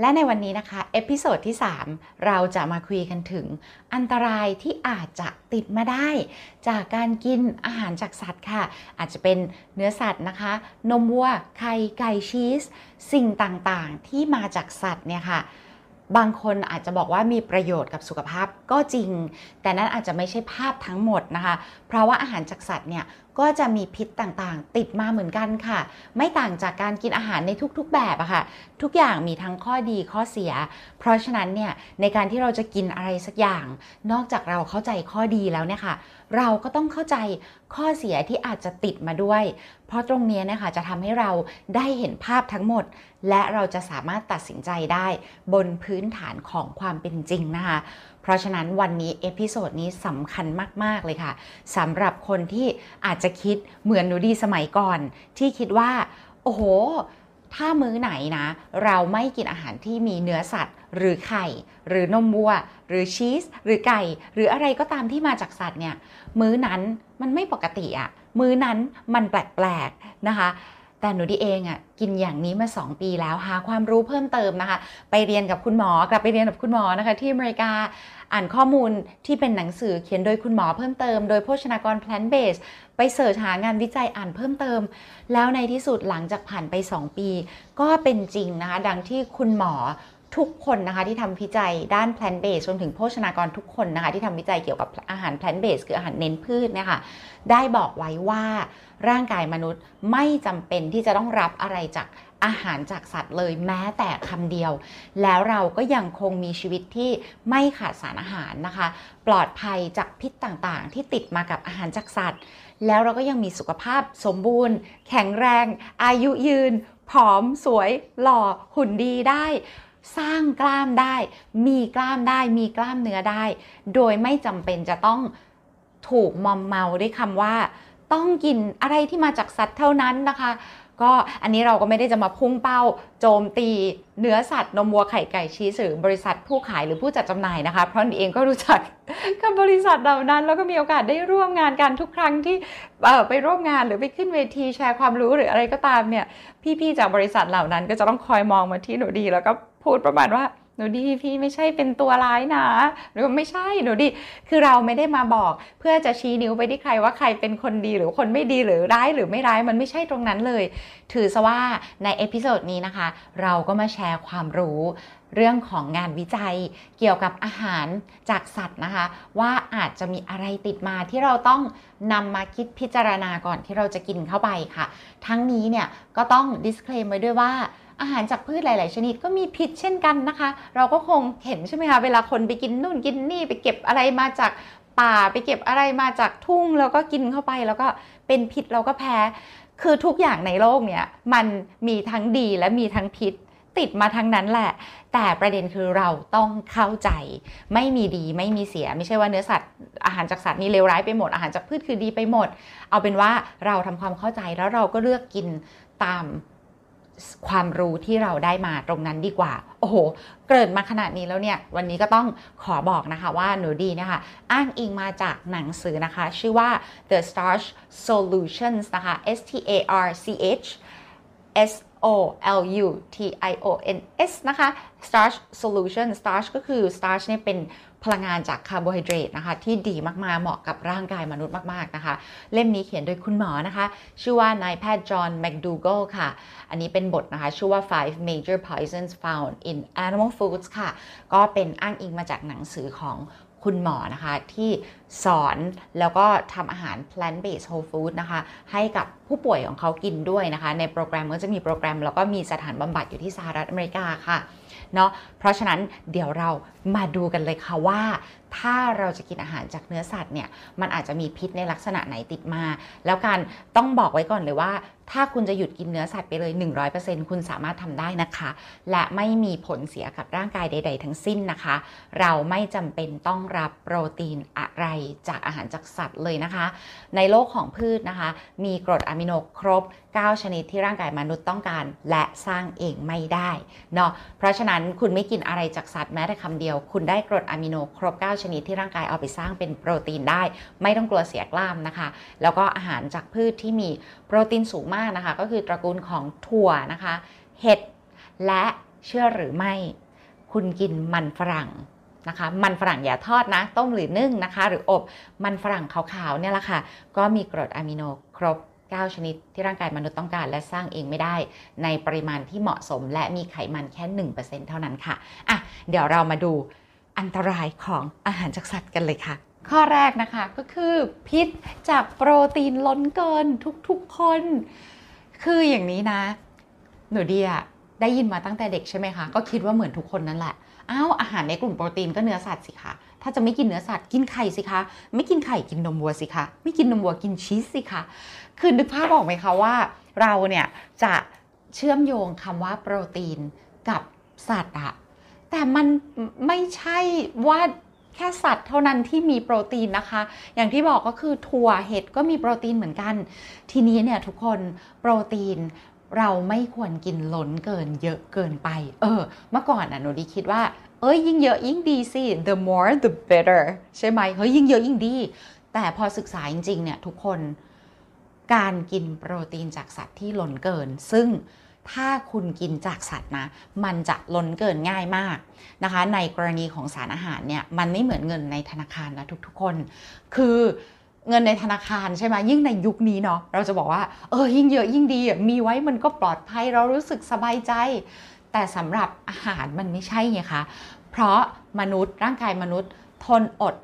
และในวันนี้นะคะ episode ที่ 3 เราจะมาคุยกันถึง อันตรายที่อาจจะติดมาได้ จากการกินอาหารจากสัตว์ค่ะ อาจจะเป็นเนื้อสัตว์นะคะ นมวัว ไข่ไก่ชีส สิ่งต่างๆ ที่มาจากสัตว์เนี่ยค่ะ บางคนอาจจะบอกว่ามีประโยชน์กับสุขภาพก็จริง แต่นั้นอาจจะไม่ใช่ภาพทั้งหมดนะคะ เพราะว่าอาหารจากสัตว์เนี่ย ก็จะมีพิษต่างๆ ติดมาเหมือนกันค่ะ ไม่ต่างจากการกินอาหารในทุกๆแบบอะค่ะ ทุกอย่างมีทั้งข้อดีข้อเสีย เพราะฉะนั้นเนี่ยในการที่เราจะกินอะไรสักอย่าง นอกจากเราเข้าใจข้อดีแล้วเนี่ยค่ะ เราก็ต้องเข้าใจข้อเสียที่อาจจะติดมาด้วย เพราะตรงนี้นะคะจะทำให้เราได้เห็นภาพทั้งหมด และเราจะสามารถตัดสินใจได้บนพื้นฐานของความเป็นจริงนะคะ เพราะฉะนั้นวันนี้ episode นี้สำคัญมากๆเลยค่ะสำหรับคนที่อาจจะคิดเหมือนหนูดีสมัยก่อน ที่คิดว่า โอ้โห ถ้ามื้อไหนนะ เราไม่กินอาหารที่มีเนื้อสัตว์ หรือไข่ หรือนมวัว หรือชีส หรือไก่ หรืออะไรก็ตามที่มาจากสัตว์เนี่ย มื้อนั้นมันไม่ปกติอะมื้อนั้นมันแปลกๆนะคะ แต่หนูดีเองอะ่ะกินอย่างนี้มา 2 ปีแล้วหาความรู้เพิ่มเติมนะคะ ไปเรียนกับคุณหมอกลับไปเรียนกับคุณหมอนะคะ ที่อเมริกาอ่านข้อมูลที่เป็นหนังสือเขียนโดยคุณหมอเพิ่มเติมโดยโภชนากร plant based ไปเสิร์ชหางานวิจัยอ่านเพิ่มเติม แล้วในที่สุดหลังจากผ่านไป 2 ปี ก็เป็นจริงนะคะ ดังที่คุณหมอ ทุกคนนะคะที่ทำวิจัยด้าน plant based รวมถึงโภชนากรทุกคนนะคะที่ทำวิจัยเกี่ยวกับอาหาร plant based คืออาหารเน้นพืชเนี่ยค่ะได้บอกไว้ว่าร่างกายมนุษย์ไม่จำเป็นที่จะต้องรับอะไรจากอาหารจากสัตว์เลยแม้แต่คำเดียว แล้วเราก็ยังคงมีชีวิตที่ไม่ขาดสารอาหารนะคะ ปลอดภัยจากพิษต่างๆ ที่ติดมากับอาหารจากสัตว์ แล้วเราก็ยังมีสุขภาพสมบูรณ์ แข็งแรง อายุยืน ผอมสวย หล่อหุ่นดีได้ สร้างกล้ามได้ มีกล้ามได้ มีกล้ามเนื้อได้ โดยไม่จำเป็นจะต้องถูกมอมเมาด้วยคำว่า ต้องกินอะไรที่มาจากสัตว์เท่านั้นนะคะ ก็อันนี้เราก็ไม่ได้จะมาพุ่งเป้า โจมตีเนื้อสัตว์นมวัวไข่ไก่ชีสหรือบริษัทผู้ขายหรือผู้จัดจำหน่ายนะคะ เพราะนี่เองก็รู้จักกับบริษัทเหล่านั้น แล้วก็มีโอกาสได้ร่วมงานกันทุกครั้งที่ไปร่วมงานหรือไปขึ้นเวทีแชร์ความรู้หรืออะไรก็ตามเนี่ยพี่ๆจากบริษัทเหล่านั้นก็จะต้องคอยมองมาที่หนูดีแล้วก็ พูดประมาณว่าหนูดีพี่ไม่ใช่เป็นตัวร้ายนะหรือไม่ใช่หนูดีคือเราไม่ได้มาบอก เพื่อจะชี้นิ้วไปที่ใครว่าใครเป็นคนดีหรือคนไม่ดีหรือร้ายหรือไม่ร้ายมันไม่ใช่ตรงนั้นเลย ถือซะว่าใน episode นี้นะคะ เราก็มาแชร์ความรู้เรื่องของงานวิจัยเกี่ยวกับอาหารจากสัตว์นะคะ ว่าอาจจะมีอะไรติดมาที่เราต้องนำมาคิดพิจารณาก่อนที่เราจะกินเข้าไปค่ะ ทั้งนี้เนี่ยก็ต้อง disclaim ไว้ด้วยว่า อาหารจากพืชหลาย ๆ ชนิดก็มีพิษเช่นกันนะคะ เราก็คงเห็นใช่ไหมคะเวลาคนไปกินนู่นกินนี่ไปเก็บอะไรมาจากป่าไปเก็บอะไรมาจากทุ่งแล้วก็กินเข้าไปแล้วก็เป็นพิษเราก็แพ้ คือทุกอย่างในโลกเนี่ยมันมีทั้งดีและมีทั้งพิษติดมาทั้งนั้นแหละ แต่ประเด็นคือเราต้องเข้าใจ ไม่มีดีไม่มีเสีย ไม่ใช่ว่าเนื้อสัตว์อาหารจากสัตว์นี่เลวร้ายไปหมด อาหารจากพืชคือดีไปหมด เอาเป็นว่าเราทำความเข้าใจแล้วเราก็เลือกกินตาม ความรู้ที่เราได้มาตรงนั้นดีกว่า โอ้โห เกิดมาขนาดนี้แล้วเนี่ย วันนี้ก็ต้องขอบอกนะคะว่าหนูดีนะคะ อ้างอิงมาจากหนังสือนะคะ ชื่อว่า The Starch Solutions นะคะ S T A R C H S O L U T I O N S นะคะ starch solution starch ก็คือ starch เนี่ยเป็น พลังงานจากคาร์โบไฮเดรตนะคะที่ดีมากๆ เหมาะกับร่างกายมนุษย์มากๆนะคะ เล่มนี้เขียนโดยคุณหมอนะคะ ชื่อว่านายแพทย์จอห์นแมคดูเกลค่ะ อันนี้เป็นบทนะคะ ชื่อว่า five major poisons found in animal foods ค่ะ ก็เป็นอ้างอิงมาจากหนังสือของคุณหมอนะคะที่สอนแล้วก็ทำอาหาร plant based whole food นะคะ ให้กับผู้ป่วยของเขากินด้วยนะคะ ในโปรแกรมก็จะมีโปรแกรม แล้วก็มีสถานบำบัดอยู่ที่สหรัฐอเมริกาค่ะเนาะเพราะฉะนั้นเดี๋ยวเรามาดูกันเลยค่ะว่า ถ้าเราจะกินอาหารจากเนื้อสัตว์เนี่ยมันอาจจะมีพิษในลักษณะไหนติดมา แล้วการต้องบอกไว้ก่อนเลยว่า ถ้าคุณจะหยุดกินเนื้อสัตว์ไปเลย 100%คุณสามารถทำได้นะคะ และไม่มีผลเสียกับร่างกายใด ๆ ทั้งสิ้นนะคะ เราไม่จำเป็นต้องรับโปรตีนอะไรจากอาหารจากสัตว์เลยนะคะ ในโลกของพืชนะคะ มีกรดอะมิโนครบ 9 ชนิดที่ร่างกายมนุษย์ต้องการ และสร้างเองไม่ได้เนาะเพราะฉะนั้นคุณไม่กินอะไรจากสัตว์แม้แต่คำเดียว คุณได้กรดอะมิโนครบ 9 ชนิดที่ร่างกายเอาไปสร้างเป็นโปรตีนได้ ไม่ต้องกลัวเสียกล้ามนะคะ แล้วก็อาหารจากพืชที่มีโปรตีนสูงมากนะคะ ก็คือตระกูลของถั่วนะคะ เห็ดและเชื่อหรือไม่ คุณกินมันฝรั่ง นะคะ มันฝรั่งอย่าทอดนะ ต้มหรือนึ่งนะคะ หรืออบมันฝรั่งขาวๆเนี่ยแหละค่ะ ก็มีกรดอะมิโนครบ 9 ชนิดที่ร่างกายมนุษย์ต้องการและสร้างเองไม่ได้ ในปริมาณที่เหมาะสม และมีไขมันแค่ 1%เท่านั้นค่ะอะ เดี๋ยวเรามาดูอันตรายของอาหารจากสัตว์กันเลยค่ะ ข้อแรกนะคะก็คือพิษจากโปรตีนล้นเกินทุกๆคน คืออย่างนี้นะ หนูเดียได้ยินมาตั้งแต่เด็กใช่ไหมคะ ก็คิดว่าเหมือนทุกคนนั่นแหละ อ้าวอาหารในกลุ่มโปรตีนก็เนื้อสัตว์สิคะถ้าจะไม่กินเนื้อสัตว์กินไข่สิคะไม่กินไข่กินนมวัวสิคะไม่กินนมวัวกินชีสสิคะคือนึกภาพออกไหมคะว่า เราเนี่ยจะเชื่อมโยงคำว่าโปรตีนกับสัตว์อะแต่มันไม่ใช่ว่าแค่สัตว์เท่านั้นที่มีโปรตีนนะคะ อย่างที่บอกก็คือถั่วเห็ดก็มีโปรตีนเหมือนกัน ทีนี้เนี่ยทุกคนโปรตีน เราไม่ควรกินล้นเกินเยอะเกินไป เออ เมื่อก่อนน่ะหนูดีคิดว่า เอ้ยยิ่งเยอะยิ่งดีสิ the more the better ใช่ไหมเฮ้ยยิ่งเยอะยิ่งดี แต่พอศึกษาจริงๆเนี่ยทุกคน การกินโปรตีนจากสัตว์ที่ล้นเกิน ซึ่งถ้าคุณกินจากสัตว์นะ มันจะล้นเกินง่ายมากนะคะ ในกรณีของสารอาหารเนี่ย มันไม่เหมือนเงินในธนาคารนะทุกๆคน คือ เงินในธนาคารใช่ไหมยิ่งในยุคนี้เนาะเราจะบอกว่าเออยิ่งเยอะยิ่งดีมีไว้มันก็ปลอดภัยเรารู้สึกสบายใจ แต่สำหรับอาหารมันไม่ใช่ไงคะเพราะมนุษย์ร่างกายมนุษย์ทนอด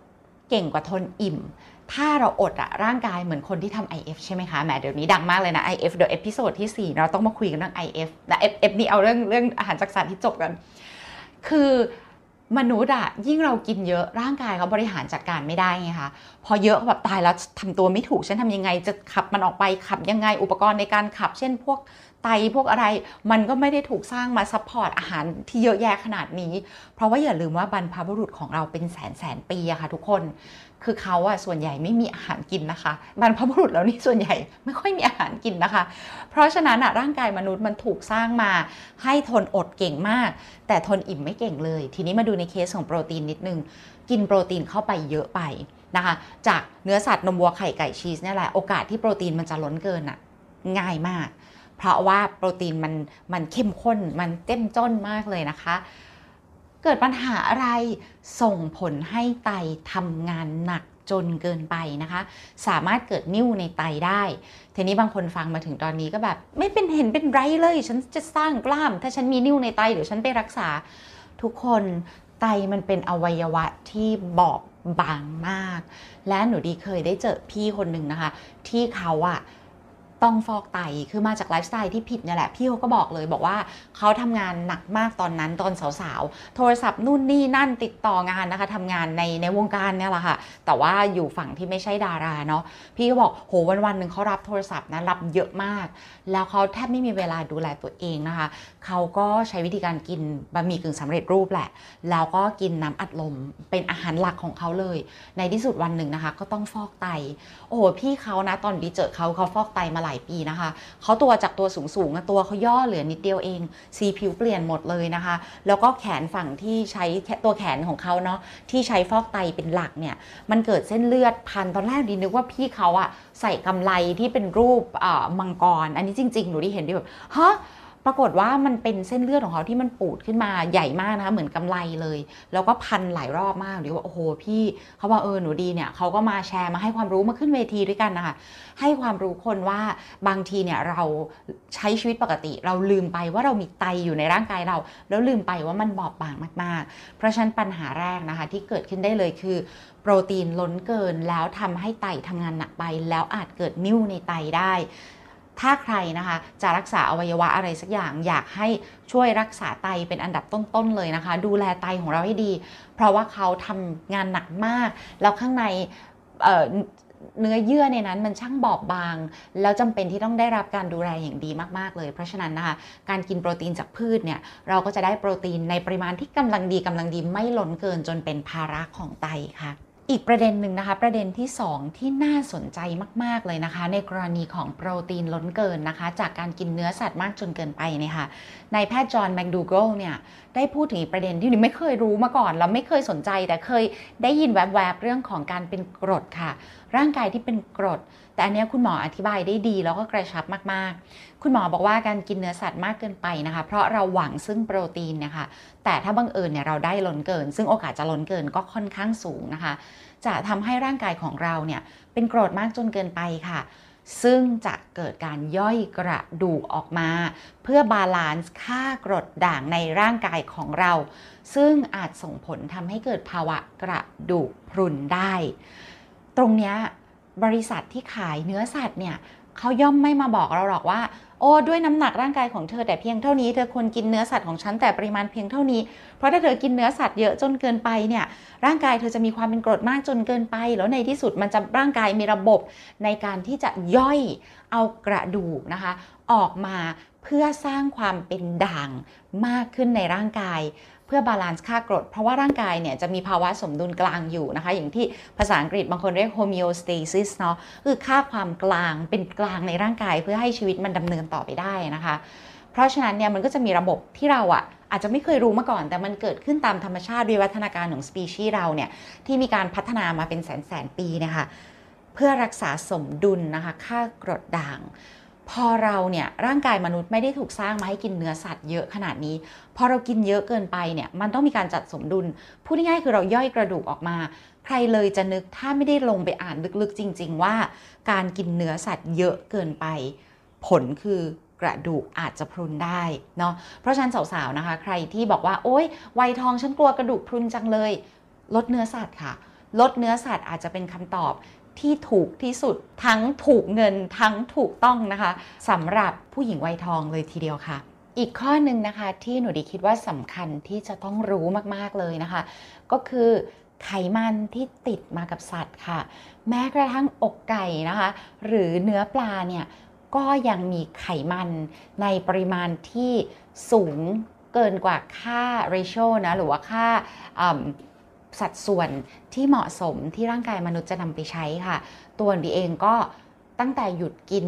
เก่งกว่าทนอิ่ม ถ้าเราอดอะร่างกายเหมือนคนที่ทำ IF ใช่ไหมคะแหมเดี๋ยวนี้ดังมากเลยนะ IF เดี๋ยว episode ที่ 4 เราต้องมาคุยกันเรื่อง IF นะ F F นี่เอาเรื่องเรื่องอาหารจากสัตว์ที่จบกัน คือ มนุษย์อะยิ่งเรากินเยอะร่างกายเขาบริหารจัดการไม่ได้ไงคะพอเยอะแบบตายแล้วทำตัวไม่ถูกฉันทำยังไง จะขับมันออกไปขับยังไงอุปกรณ์ในการขับ เช่นพวกไตพวกอะไร มันก็ไม่ได้ถูกสร้างมา support อาหารที่เยอะแยะขนาดนี้ เพราะว่าอย่าลืมว่าบรรพบุรุษของเราเป็นแสนแสนปีอะค่ะทุกคน คือเขาอะส่วนใหญ่ไม่มีอาหารกินนะคะบรรพบุรุษแล้วนี่ส่วนใหญ่ไม่ค่อยมีอาหารกินนะคะ เพราะฉะนั้นอะร่างกายมนุษย์มันถูกสร้างมา ให้ทนอดเก่งมาก แต่ทนอิ่มไม่เก่งเลย ทีนี้มาดูในเคสของโปรตีนนิดนึง กินโปรตีนเข้าไปเยอะไปนะคะจากเนื้อสัตว์นมวัวไข่ไก่ชีสเนี่ยแหละโอกาสที่โปรตีนมันจะล้นเกินอะง่ายมาก เพราะว่าโปรตีนมันมันเข้มข้นมันเจ้มจ้นมากเลยนะคะ เกิดปัญหาอะไรส่งผลให้ไตทำงานหนักจนเกินไปนะคะ สามารถเกิดนิ่วในไตได้ ทีนี้บางคนฟังมาถึงตอนนี้ก็แบบ ไม่เป็นเห็นเป็นไรเลย ฉันจะสร้างกล้าม ถ้าฉันมีนิ่วในไตเดี๋ยวฉันไปรักษา ทุกคนไตมันเป็นอวัยวะที่บอบบางมาก และหนูดีเคยได้เจอพี่คนหนึ่งนะคะ ที่เขาอะ ต้องฟอกไต คือมาจากไลฟ์สไตล์ที่ผิดเนี่ยแหละ พี่เขาก็บอกเลยบอกว่าเขาทำงานหนักมากตอนนั้นตอนสาวๆ โทรศัพท์นู่นนี่นั่นติดต่องานนะคะทำงานในในวงการเนี่ยแหละค่ะ แต่ว่าอยู่ฝั่งที่ไม่ใช่ดาราเนาะ พี่ก็บอกโหวันวันๆหนึ่งเขารับโทรศัพท์นะรับเยอะมาก แล้วเขาแทบไม่มีเวลาดูแลตัวเองนะคะ เขาก็ใช้วิธีการกินบะหมี่กึ่งสำเร็จรูปแหละ แล้วก็กินน้ำอัดลมเป็นอาหารหลักของเขาเลย ในที่สุดวันหนึ่งนะคะ ก็ต้องฟอกไต โอ้โหพี่เขานะตอนดีเจอเขาเขาฟอกไตมาหลายปีนะคะเขาตัวจากตัวสูงสูงตัวเขาย่อเหลือนิดเดียวเองสีผิวเปลี่ยนหมดเลยนะคะ แล้วก็แขนฝั่งที่ใช้ตัวแขนของเขาเนาะที่ใช้ฟอกไตเป็นหลักเนี่ยมันเกิดเส้นเลือดพันตอนแรกดินึกว่าพี่เขาอะใส่กำไลที่เป็นรูปมังกร อันนี้จริง ๆ หนูได้เห็นดิแบบฮะ ปรากฏว่ามันเป็นเส้นเลือดของเขาที่มันปูดขึ้นมาใหญ่มากนะคะเหมือนกำไลเลย แล้วก็พันหลายรอบมากหรือว่าโอ้โหพี่เขาบอกเออหนูดีเนี่ยเขาก็มาแชร์มาให้ความรู้มาขึ้นเวทีด้วยกันนะคะให้ความรู้คนว่าบางทีเนี่ยเราใช้ชีวิตปกติ เราลืมไปว่าเรามีไตอยู่ในร่างกายเรา แล้วลืมไปว่ามันบอบบางมาก ๆ เพราะฉะนั้นปัญหาแรกนะคะที่เกิดขึ้นได้เลยคือโปรตีนล้นเกินแล้วทำให้ไตทำงานหนักไป แล้วอาจเกิดนิ่วในไตได้ ถ้าใครนะคะจะรักษาอวัยวะอะไรสักอย่างอยากให้ช่วยรักษาไตเป็นอันดับต้นๆเลยนะคะ ดูแลไตของเราให้ดี เพราะว่าเขาทำงานหนักมาก แล้วข้างในเนื้อเยื่อในนั้นมันช่างบอบบาง แล้วจำเป็นที่ต้องได้รับการดูแลอย่างดีมากๆเลย เพราะฉะนั้นนะคะการกินโปรตีนจากพืชเนี่ยเราก็จะได้โปรตีนในปริมาณที่กำลังดีกำลังดีไม่ล้นเกินจนเป็นภาระของไตค่ะ อีกประเด็นหนึ่งนะคะ ประเด็นที่ 2 ที่น่าสนใจมาก ๆ เลยนะคะ ในกรณีของโปรตีนล้นเกินนะคะ จากการกินเนื้อสัตว์มากจนเกินไปเนี่ยค่ะนายแพทย์จอห์นแมคดูเกิลเนี่ยได้พูดถึงประเด็นที่หนูไม่เคยรู้มาก่อนแล้วไม่เคยสนใจแต่เคยได้ยินแวบๆเรื่องของการเป็นกรดค่ะ ร่างกายที่เป็นกรด แต่อันนี้คุณหมออธิบายได้ดีแล้วก็กระชับมากๆ คุณหมอบอกว่าการกินเนื้อสัตว์มากเกินไปนะคะ เพราะเราหวังซึ่งโปรตีนเนี่ยค่ะแต่ถ้าบังเอิญเนี่ยเราได้ล้นเกิน ซึ่งโอกาสจะล้นเกินก็ค่อนข้างสูงนะคะ จะทำให้ร่างกายของเราเนี่ยเป็นกรดมากจนเกินไปค่ะซึ่งจะเกิดการย่อยกระดูกออกมา เพื่อ balance ค่ากรดด่างในร่างกายของเรา ซึ่งอาจส่งผลทำให้เกิดภาวะกระดูกพรุนได้ ตรงนี้ บริษัทที่ขายเนื้อสัตว์เนี่ยเขาย่อมไม่มาบอกเราหรอกว่า โอ้ด้วยน้ำหนักร่างกายของเธอแต่เพียงเท่านี้ เธอควรกินเนื้อสัตว์ของฉันแต่ปริมาณเพียงเท่านี้ เพราะถ้าเธอกินเนื้อสัตว์เยอะจนเกินไปเนี่ยร่างกายเธอจะมีความเป็นกรดมากจนเกินไป แล้วในที่สุดมันจะร่างกายมีระบบในการที่จะย่อยเอากระดูกนะคะ ออกมาเพื่อสร้างความเป็นด่างมากขึ้นในร่างกาย เพื่อ balance ค่ากรด เพราะว่าร่างกายเนี่ยจะมีภาวะสมดุลกลางอยู่นะคะ อย่างที่ภาษาอังกฤษบางคนเรียก homeostasis เนาะคือค่าความกลางเป็นกลางในร่างกายเพื่อให้ชีวิตมันดำเนินต่อไปได้นะคะ เพราะฉะนั้นเนี่ยมันก็จะมีระบบที่เราอะอาจจะไม่เคยรู้มาก่อน แต่มันเกิดขึ้นตามธรรมชาติวิวัฒนาการของสปีชีส์เราเนี่ยที่มีการพัฒนามาเป็นแสนแสนปีนะคะเพื่อรักษาสมดุลนะคะ ค่ากรดด่าง พอเราเนี่ยร่างกายมนุษย์ไม่ได้ถูกสร้างมาให้กินเนื้อสัตว์เยอะขนาดนี้ พอเรากินเยอะเกินไปเนี่ยมันต้องมีการจัดสมดุล พูดง่ายๆคือเราย่อยกระดูกออกมา ใครเลยจะนึกถ้าไม่ได้ลงไปอ่านลึกๆ จริง ๆ ว่าการกินเนื้อสัตว์เยอะเกินไป ผลคือกระดูกอาจจะพรุนได้เนาะเพราะฉะนั้นสาวๆนะคะ ใครที่บอกว่าโอ๊ยวัยทองฉันกลัวกระดูกพรุนจังเลย ลดเนื้อสัตว์ค่ะ ลดเนื้อสัตว์อาจจะเป็นคำตอบ ที่ถูกที่สุดทั้งถูกเงินทั้งถูกต้องนะคะสำหรับผู้หญิงวัยทองเลยทีเดียวค่ะ อีกข้อหนึ่งนะคะที่หนูดีคิดว่าสำคัญที่จะต้องรู้มากๆเลยนะคะ ก็คือไขมันที่ติดมากับสัตว์ค่ะ แม้กระทั่งอกไก่นะคะ หรือเนื้อปลาเนี่ยก็ยังมีไขมันในปริมาณที่สูงเกินกว่าค่า ratio นะ หรือว่าค่า สัดส่วนที่เหมาะสมที่ร่างกายมนุษย์จะนำไปใช้ค่ะ ตัวดีเองก็ตั้งแต่หยุดกิน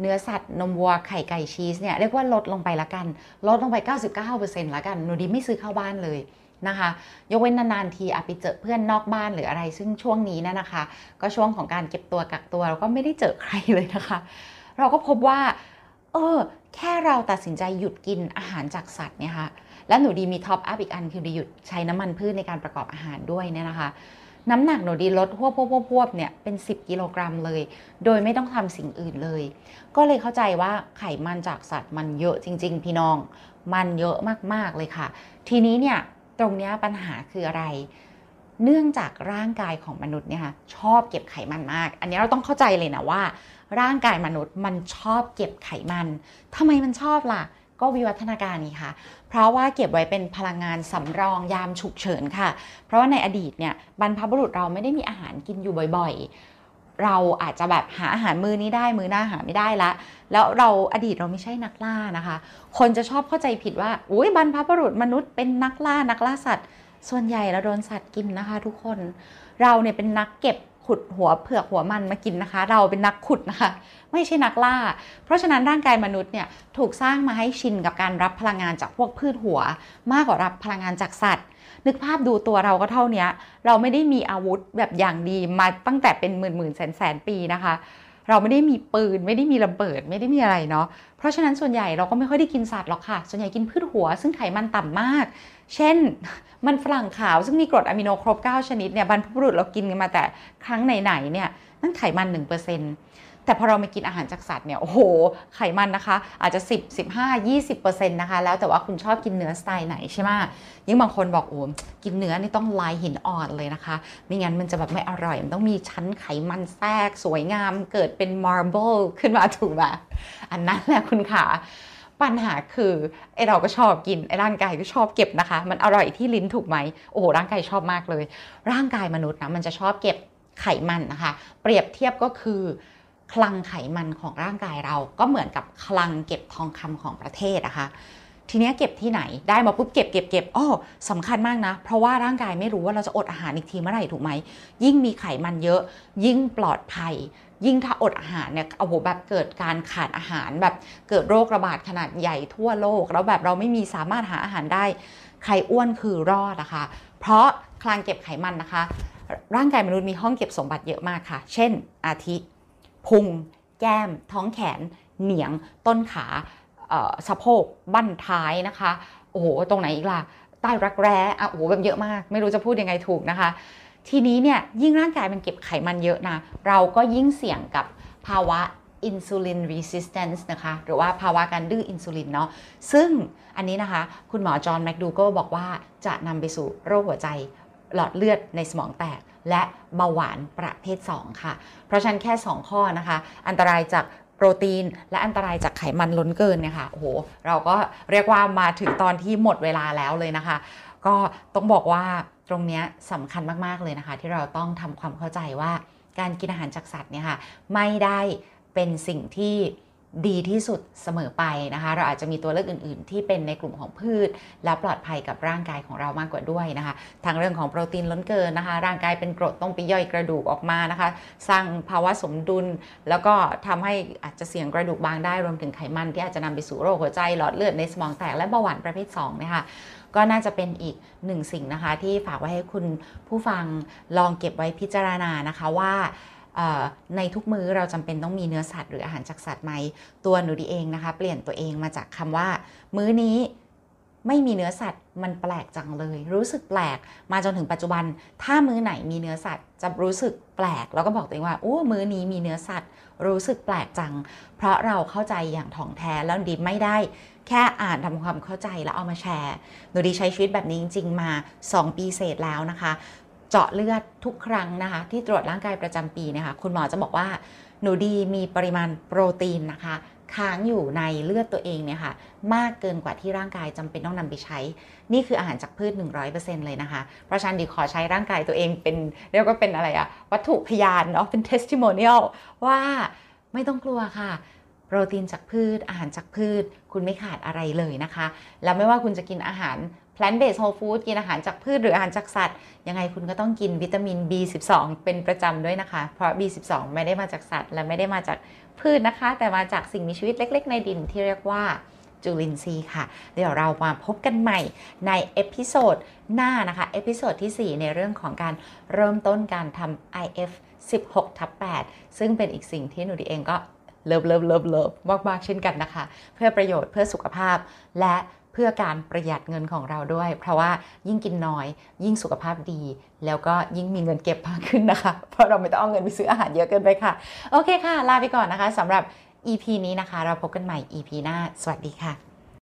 เนื้อสัตว์นมวัวไข่ไก่ชีสเนี่ยเรียกว่าลดลงไปละกัน ลดลงไป 99%ละกันหนูดีไม่ซื้อเข้าบ้านเลยนะคะ ยกเว้นนานๆทีอาไปเจอเพื่อนนอกบ้านหรืออะไร ซึ่งช่วงนี้นะนะคะ ก็ช่วงของการเก็บตัวกักตัวเราก็ไม่ได้เจอใครเลยนะคะ เราก็พบว่า เออ แค่เราตัดสินใจหยุดกินอาหารจากสัตว์เนี่ยค่ะ และหนูดีมีท็อปอัพอีกอันคือดีหยุดใช้น้ำมันพืชในการประกอบอาหารด้วยเนี่ยนะคะ น้ำหนักหนูดีลดพวบพวบพวบเนี่ยเป็น 10 กิโลกรัมเลย โดยไม่ต้องทำสิ่งอื่นเลย ก็เลยเข้าใจว่าไขมันจากสัตว์มันเยอะจริง ๆ พี่น้อง มันเยอะมากๆเลยค่ะ ทีนี้เนี่ยตรงนี้ปัญหาคืออะไร เนื่องจากร่างกายของมนุษย์เนี่ยค่ะชอบเก็บไขมันมาก อันนี้เราต้องเข้าใจเลยนะว่า ร่างกายมนุษย์มันชอบเก็บไขมันทำไมมันชอบล่ะ ก็วิวัฒนาการนี่ค่ะ เพราะว่าเก็บไว้เป็นพลังงานสำรองยามฉุกเฉินค่ะ เพราะว่าในอดีตเนี่ยบรรพบุรุษเราไม่ได้มีอาหารกินอยู่บ่อยๆ เราอาจจะแบบหาอาหารมือนี้ได้มือหน้าหาไม่ได้ละ แล้วเราอดีตเราไม่ใช่นักล่านะคะ คนจะชอบเข้าใจผิดว่าอุ้ยบรรพบุรุษมนุษย์เป็นนักล่านักล่าสัตว์ ส่วนใหญ่เราโดนสัตว์กินนะคะ ทุกคน เราเนี่ยเป็นนักเก็บ ขุดหัวเผือกหัวมันมากินนะคะ เราเป็นนักขุดนะคะ ไม่ใช่นักล่า เพราะฉะนั้นร่างกายมนุษย์เนี่ยถูกสร้างมาให้ชินกับการรับพลังงานจากพวกพืชหัว มากกว่ารับพลังงานจากสัตว์ นึกภาพดูตัวเราก็เท่านี้เราไม่ได้มีอาวุธแบบอย่างดีมาตั้งแต่เป็นหมื่นหมื่นแสนแสนปีนะคะ เราไม่ได้มีปืนไม่ได้มีระเบิดไม่ได้มีอะไรเนาะเพราะฉะนั้นส่วนใหญ่เราก็ไม่ค่อยได้กินสัตว์หรอกค่ะ ส่วนใหญ่กินพืชหัว ซึ่งไขมันต่ำมาก เช่น มันฝรั่งขาวซึ่งมีกรดอะมิโนครบ 9 ชนิดเนี่ยบรรพบุรุษเรากินกันมาแต่ครั้งไหนๆเนี่ยนั่นไขมัน 1% แต่พอเรามากินอาหารจากสัตว์เนี่ยโอ้โหไขมันนะคะ อาจจะ 10 15 20%นะคะแล้วแต่ว่าคุณชอบกินเนื้อสไตล์ไหนใช่ไหมยิ่งบางคนบอกโอ้กินเนื้อนี่ต้องลายหินอ่อนเลยนะคะไม่งั้นมันจะแบบไม่อร่อย มันต้องมีชั้นไขมันแทรกสวยงามเกิดเป็นมาร์เบิลขึ้นมาถูกไหมอันนั้นแหละคุณขาปัญหาคือไอเราก็ชอบกินไอร่างกายก็ชอบเก็บนะคะ มันอร่อยที่ลิ้นถูกไหมโอ้โหร่างกายชอบมากเลย ร่างกายมนุษย์นะมันจะชอบเก็บไขมันนะคะ เปรียบเทียบก็คือ คลังไขมันของร่างกายเราก็เหมือนกับคลังเก็บทองคำของประเทศนะคะ ทีนี้เก็บที่ไหนได้มาปุ๊บเก็บเก็บเก็บอ้อสำคัญมากนะ เพราะว่าร่างกายไม่รู้ว่าเราจะอดอาหารอีกทีเมื่อไหร่ถูกไหม ยิ่งมีไขมันเยอะ ยิ่งปลอดภัย ยิ่งถ้าอดอาหารเนี่ยโอ้โหแบบเกิดการขาดอาหารแบบเกิดโรคระบาดขนาดใหญ่ทั่วโลก แล้วแบบเราไม่มีสามารถหาอาหารได้ ใครอ้วนคือรอดนะคะ เพราะคลังเก็บไขมันนะคะ ร่างกายมนุษย์มีห้องเก็บสมบัติเยอะมากค่ะ เช่น อาทิ พุง แก้ม ท้องแขน เหนียง ต้นขาสะโพก บั้นท้ายนะคะ โอ้โห ตรงไหนอีกล่ะ ใต้รักแร้อะโอ้โหแบบเยอะมาก ไม่รู้จะพูดยังไงถูกนะคะ ทีนี้เนี่ย ยิ่งร่างกายมันเก็บไขมันเยอะนะ เราก็ยิ่งเสี่ยงกับภาวะ insulin resistance นะคะ หรือว่าภาวะการดื้ออินซูลินเนาะ ซึ่งอันนี้นะคะ คุณหมอจอห์นแมคดูเกิลบอกว่าจะนำไปสู่โรคหัวใจ หลอดเลือดในสมองแตก และเบาหวานประเภท 2 ค่ะ เพราะฉะนั้นแค่ 2 ข้อนะคะ อันตรายจากโปรตีน และอันตรายจากไขมันล้นเกินเนี่ยค่ะโอ้โหเราก็เรียกว่ามาถึงตอนที่หมดเวลาแล้วเลยนะคะ ก็ต้องบอกว่าตรงนี้สำคัญมากๆเลยนะคะ ที่เราต้องทำความเข้าใจว่าการกินอาหารจากสัตว์เนี่ยค่ะไม่ได้เป็นสิ่งที่ ดีที่สุดเสมอไปนะคะ เราอาจจะมีตัวเลือกอื่น ๆ ที่เป็นในกลุ่มของพืช และปลอดภัยกับร่างกายของเรามากกว่าด้วยนะคะทางเรื่องของโปรตีนล้นเกินนะคะ ร่างกายเป็นกรดต้องไปย่อยกระดูกออกมานะคะ สร้างภาวะสมดุล แล้วก็ทำให้อาจจะเสี่ยงกระดูกบางได้รวมถึงไขมันที่อาจจะนำไปสู่โรคหัวใจหลอดเลือดในสมองแตกและเบาหวานประเภท2นะคะก็น่าจะเป็นอีกหนึ่งสิ่งนะคะ ที่ฝากไว้ให้คุณผู้ฟังลองเก็บไว้พิจารณานะคะว่า ในทุกมื้อเราจำเป็นต้องมีเนื้อสัตว์หรืออาหารจากสัตว์ไหมตัวหนูดีเองนะคะ เปลี่ยนตัวเองมาจากคำว่า มื้อนี้ไม่มีเนื้อสัตว์มันแปลกจังเลย รู้สึกแปลกมาจนถึงปัจจุบัน ถ้ามื้อไหนมีเนื้อสัตว์ จะรู้สึกแปลก แล้วก็บอกตัวเองว่าโอ้มื้อนี้มีเนื้อสัตว์ รู้สึกแปลกจัง เพราะเราเข้าใจอย่างถ่องแท้แล้วดีไม่ได้ แค่อ่านทำความเข้าใจแล้วเอามาแชร์หนูดีใช้ชีวิตแบบนี้จริง ๆ มา 2 ปีเศษแล้วนะคะ เจาะเลือดทุกครั้งนะคะ ที่ตรวจร่างกายประจำปีนะคะ คุณหมอจะบอกว่าหนูดีมีปริมาณโปรตีนนะคะ ค้างอยู่ในเลือดตัวเองเนี่ยค่ะ มากเกินกว่าที่ร่างกายจำเป็นต้องนำไปใช้ นี่คืออาหารจากพืช 100%เลยนะคะ เพราะฉะนั้นดีขอใช้ร่างกายตัวเองเป็นเรียกว่าเป็นอะไรอะวัตถุพยานเนาะเป็น testimonial ว่าไม่ต้องกลัวค่ะโปรตีนจากพืช อาหารจากพืช คุณไม่ขาดอะไรเลยนะคะ แล้วไม่ว่าคุณจะกินอาหาร plant based whole food กินอาหารจากพืชหรืออาหารจากสัตว์ ยังไงคุณก็ต้องกินวิตามิน B12 เป็นประจำด้วยนะคะ เพราะ B12 ไม่ได้มาจากสัตว์ และไม่ได้มาจากพืชนะคะ แต่มาจากสิ่งมีชีวิตเล็ก ๆ ในดินที่เรียกว่าจุลินทรีย์ค่ะ เดี๋ยวเรามาพบกันใหม่ใน episode หน้านะคะ episode ที่ 4 ในเรื่องของการเริ่มต้นการทำ IF 16ทับ8ซึ่งเป็นอีกสิ่งที่หนูดีเองก็ love love love love มากๆเช่นกันนะคะ เพื่อประโยชน์เพื่อสุขภาพและ เพื่อการประหยัดเงินของเราด้วย เพราะว่ายิ่งกินน้อย ยิ่งสุขภาพดี แล้วก็ยิ่งมีเงินเก็บมากขึ้นนะคะ เพราะเราไม่ต้องเอาเงินไปซื้ออาหารเยอะเกินไปค่ะ โอเคค่ะ ลาไปก่อนนะคะสำหรับ EP นี้นะคะ เราพบกันใหม่ EP หน้า สวัสดีค่ะ